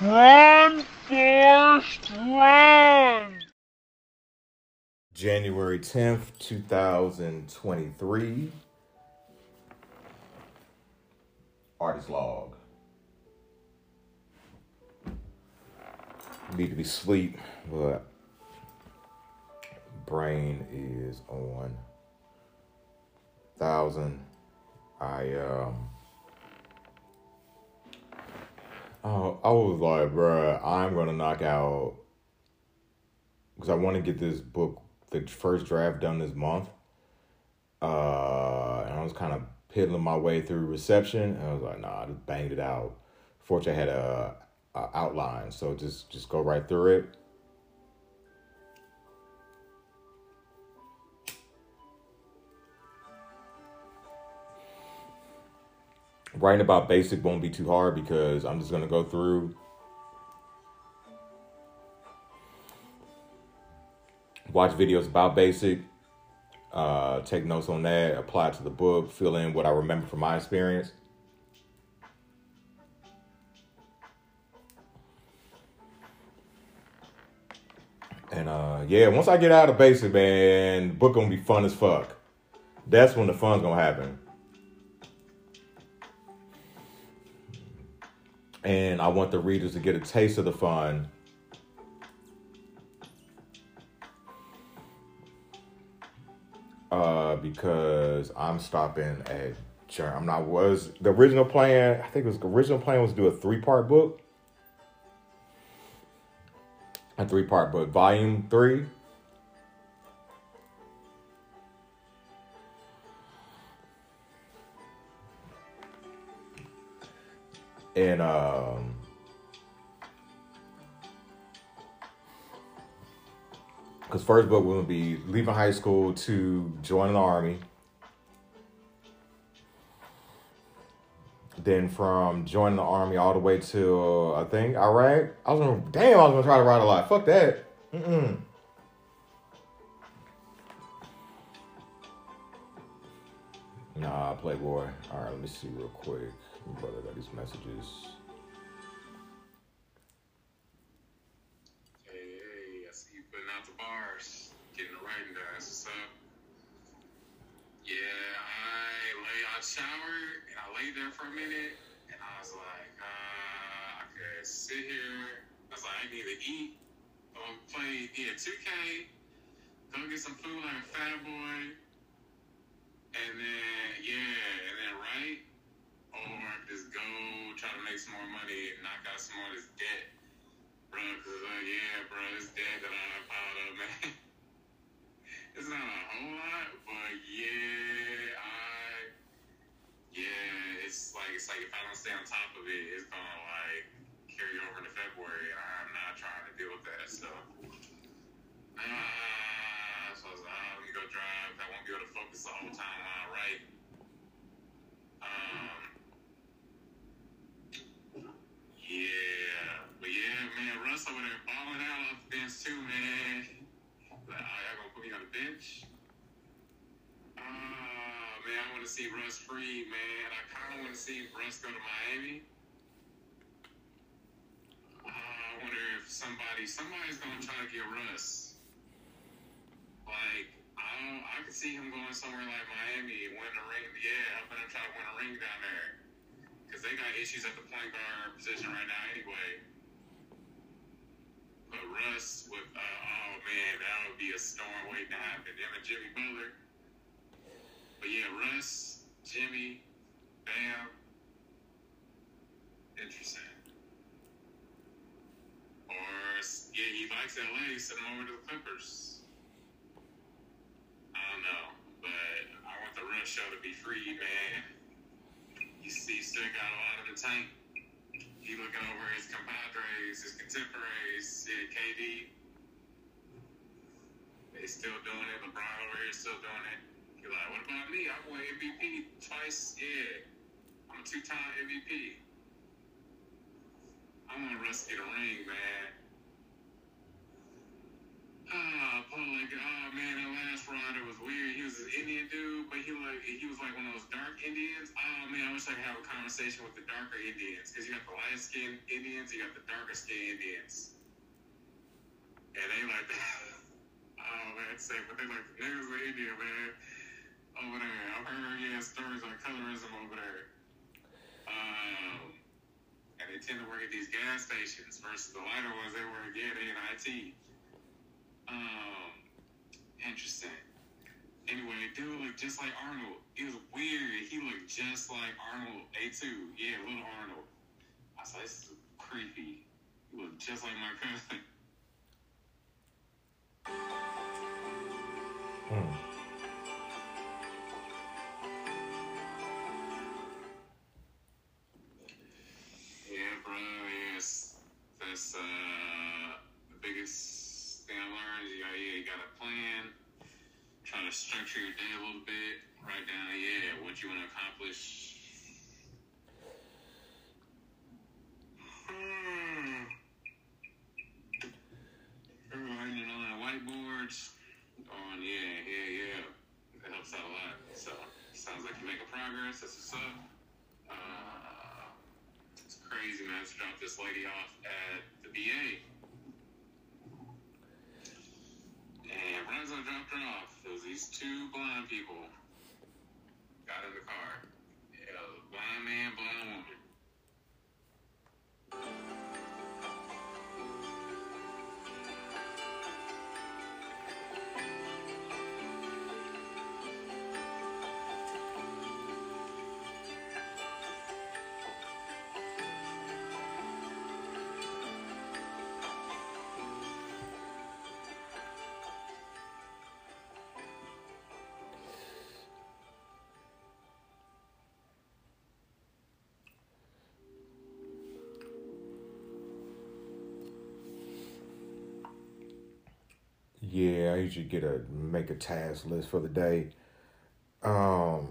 Run, Forrest, run! January 10th, 2023. Artist log. Need to be sleep, but brain is on thousand. I um oh I was like, bruh, I'm gonna knock out because I want to get this book, the first draft done this month. Uh, and I was kind of piddling my way through reception. And I was like, nah, I just banged it out. Fortunately, I had a, a outline, so just just go right through it. Writing about basic won't be too hard because I'm just gonna go through watch videos about basic, uh, take notes on that, apply to the book, fill in what I remember from my experience. And uh, yeah, once I get out of basic, man, the book gonna be fun as fuck. That's when the fun's gonna happen. And I want the readers to get a taste of the fun uh, because I'm stopping at. I'm not was the original plan. I think it was the original plan was to do a three part book, a three part book, volume three. And um, because first book will be leaving high school to join the army. Then from joining the army all the way to I think Iraq. I was gonna damn I was gonna try to write a lot. Fuck that. Mm-mm. Nah, Playboy. All right, let me see real quick. Brother got these messages. Hey, hey, I see you putting out the bars, getting the writing. That's what's up. Yeah, I lay out shower and I laid there for a minute and I was like, uh, I could sit here. I was like, I need to eat. I'm play yeah, 2K, go get some food like a Fat Boy, and then yeah, and then write, or just go try to make some more money and knock out some more of this debt. Bro, cause uh, yeah, bro, this debt that I piled up, man. it's not a whole lot, but yeah, I, yeah, it's like it's like if I don't stay on top of it, it's gonna like carry over into February, and I'm not trying to deal with that. So, ah, so I was like, ah, let me go drive. I won't be able to focus the whole time I write. Um, yeah, but yeah, man, Russ over there balling out off the bench too, man. Like, oh, y'all gonna put me on the bench? Ah, man, I want to see Russ free, man. I kind of want to see Russ go to Miami. Ah, I wonder if somebody, somebody's gonna try to get Russ. Like, I don't, I could see him going somewhere like Miami, win a ring. Yeah, I'm gonna try to win a ring down there. Because they got issues at the point guard position right now anyway. But Russ with, uh, oh man, that would be a storm waiting to happen. Him and Jimmy Butler. But yeah, Russ, Jimmy, Bam. Interesting. Or, yeah, he likes LA, send him over to the Clippers. I don't know. But I want the Russ show to be free, man. You see, still got a lot of the tank. He looking over his compadres, his contemporaries, yeah, KD. They still doing it. LeBron over here still doing it. You're like, what about me? I won MVP twice. Yeah, I'm a two-time MVP. I want Russ to get a ring, man. Ah, Paul, like, oh man, that last rider was weird. He was an Indian dude, but he like he was like one of those dark Indians. Oh man, I wish I could have a conversation with the darker Indians because you got the light skinned Indians, you got the darker skinned Indians, and they like oh man, say, but they like niggas in India, man, over there. I've heard yeah stories on colorism over there. Um, and they tend to work at these gas stations versus the lighter ones they work they in IT. Um, interesting. Anyway, dude looked just like Arnold. It was weird. He looked just like Arnold A2. Yeah, little Arnold. I was like, this is creepy. He looked just like my cousin. Hmm. Structure your day a little bit. Write down, yeah, what you want to accomplish. Hmm. Writing it on whiteboards. On yeah, yeah, yeah. That helps out a lot. So sounds like you're making progress. That's what's up. Uh, it's crazy, man. I dropped this lady off at the VA. And right as I dropped her off, there was these two blind people got in the car. Yeah, blind man, blind woman. Yeah, I usually get a make a task list for the day. Um,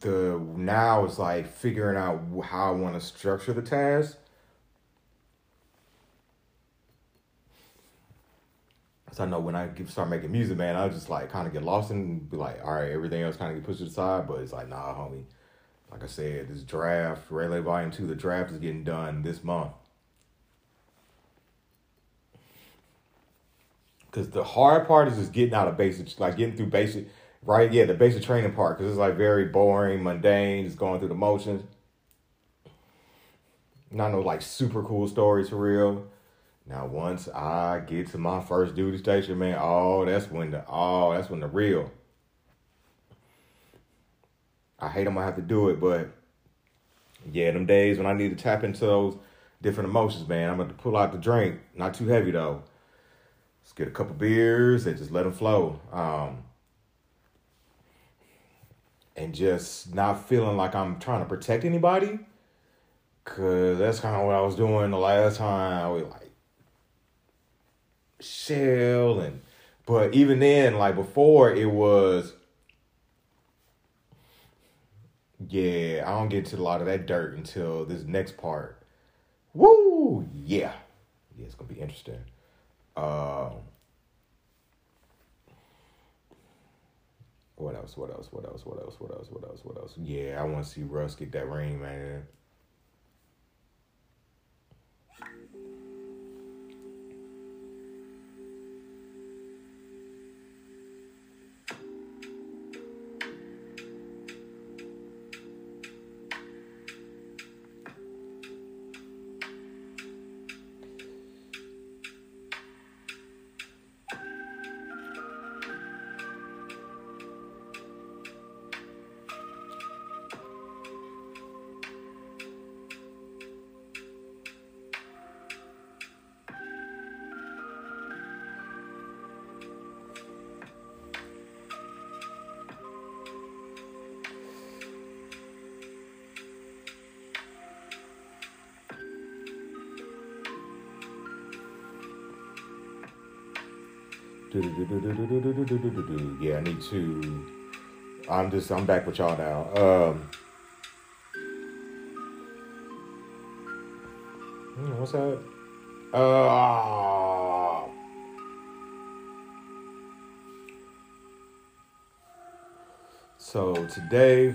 the now it's like figuring out how I want to structure the task. So I know when I start making music, man, I just like kind of get lost and be like, all right, everything else kind of get pushed to the side. But it's like, nah, homie. Like I said, this draft, Relay Volume Two, the draft is getting done this month. Cause the hard part is just getting out of basic, like getting through basic, right? Yeah, the basic training part, cause it's like very boring, mundane, just going through the motions. Not no like super cool stories for real. Now once I get to my first duty station, man, oh, that's when the oh, that's when the real. I hate I'm gonna have to do it, but yeah, them days when I need to tap into those different emotions, man, I'm gonna pull out the drink, not too heavy though. Get a couple beers and just let them flow. Um, and just not feeling like I'm trying to protect anybody. Cause that's kind of what I was doing the last time. I was like shell and but even then, like before it was yeah, I don't get to a lot of that dirt until this next part. Woo! Yeah. Yeah, it's gonna be interesting. Um, what else? What else? What else? What else? What else? What else? What else? Yeah, I want to see Russ get that ring, man. Yeah, I need to. I'm just. I'm back with y'all now. Um, hmm, what's that? Uh, So today,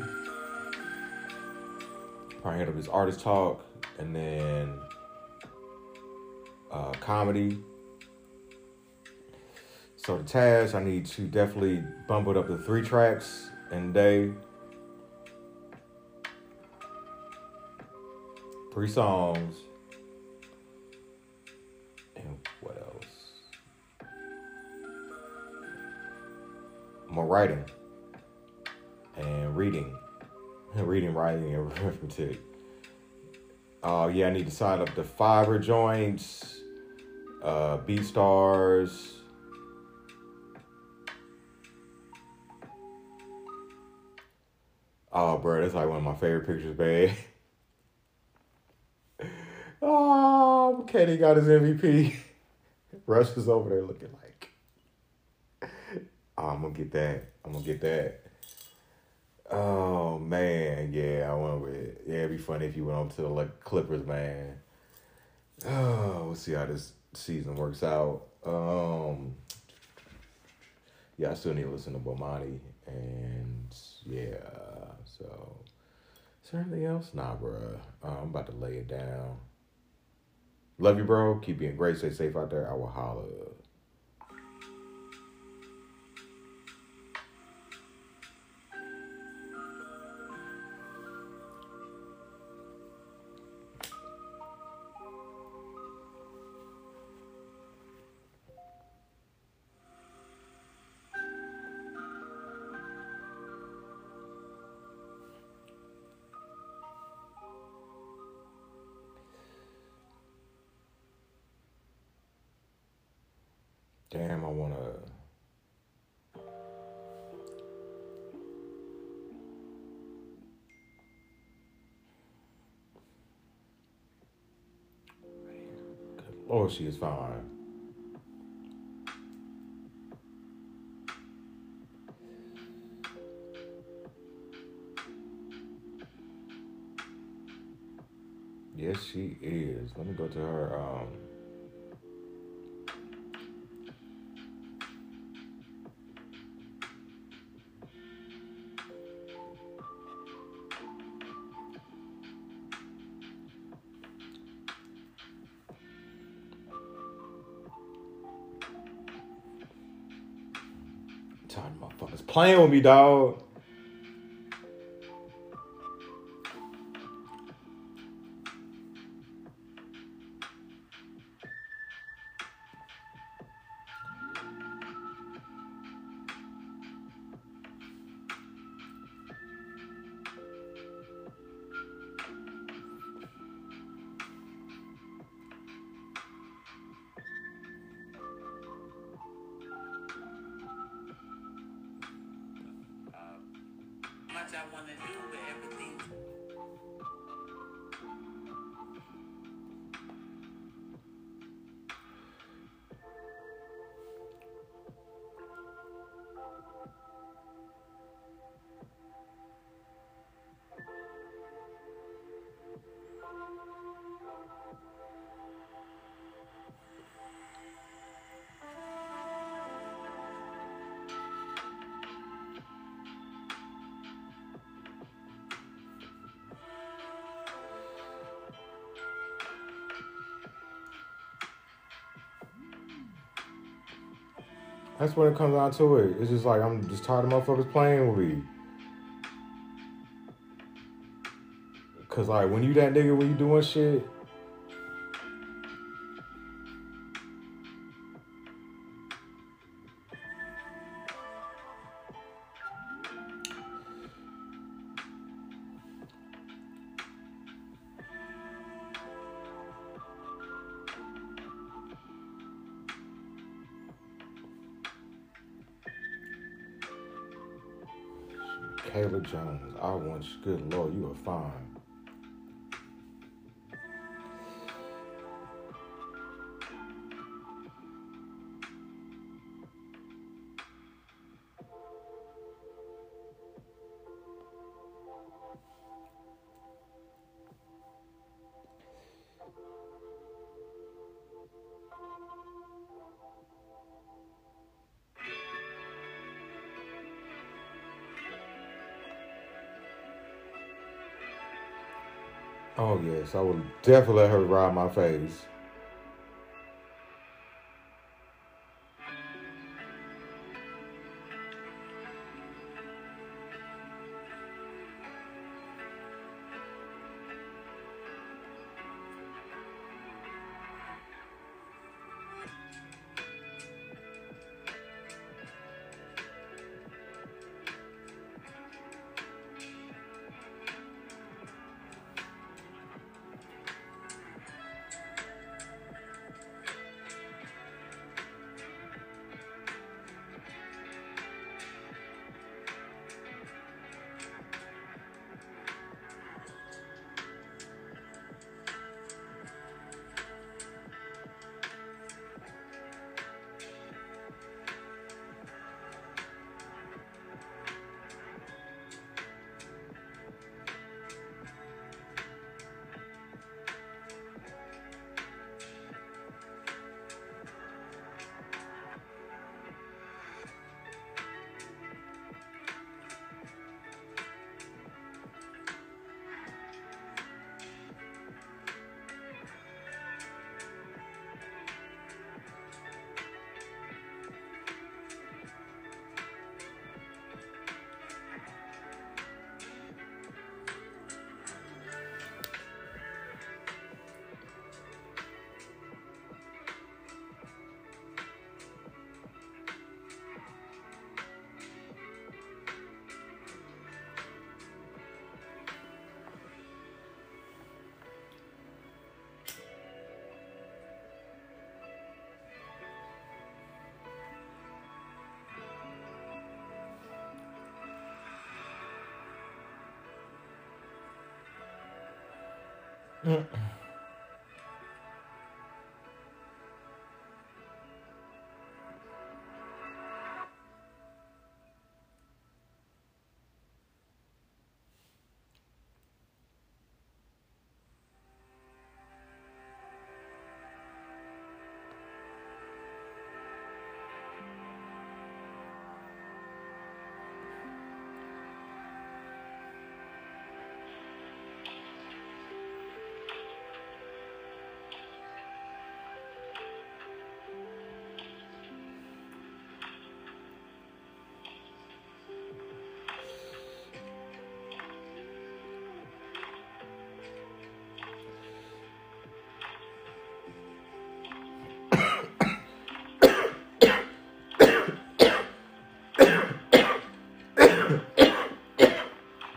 I handle this artist talk and then uh, comedy. So the task, I need to definitely bump it up to three tracks in a day. Three songs. And what else? More writing and reading. And reading, writing, and arithmetic. Uh, yeah, I need to sign up the Fiverr joints, uh, BeatStars. Oh, bro, that's like one of my favorite pictures, man. oh, Kenny got his MVP. Russ is over there looking like, oh, I'm gonna get that. I'm gonna get that. Oh man, yeah, I went with yeah. It'd be funny if you went over to the like Clippers, man. Oh, we'll see how this season works out. Um, yeah, I still need to listen to Bomani, and yeah. So, is there anything else? Nah, bro. Uh, I'm about to lay it down. Love you, bro. Keep being great. Stay safe out there. I will holler. Damn, I wanna. Oh, she is fine. Yes, she is. Let me go to her. Um, Time motherfuckers playing with me, dog. I want to do with everything. That's when it comes down to it. It's just like I'm just tired of motherfuckers playing with me. Cause like when you that nigga when you doing shit, Kayla Jones, I want you. Good lord, you are fine. Oh yes, I would definitely let her ride my face. 嗯。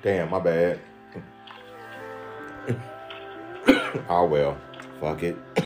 Damn, my bad. oh well. Fuck it.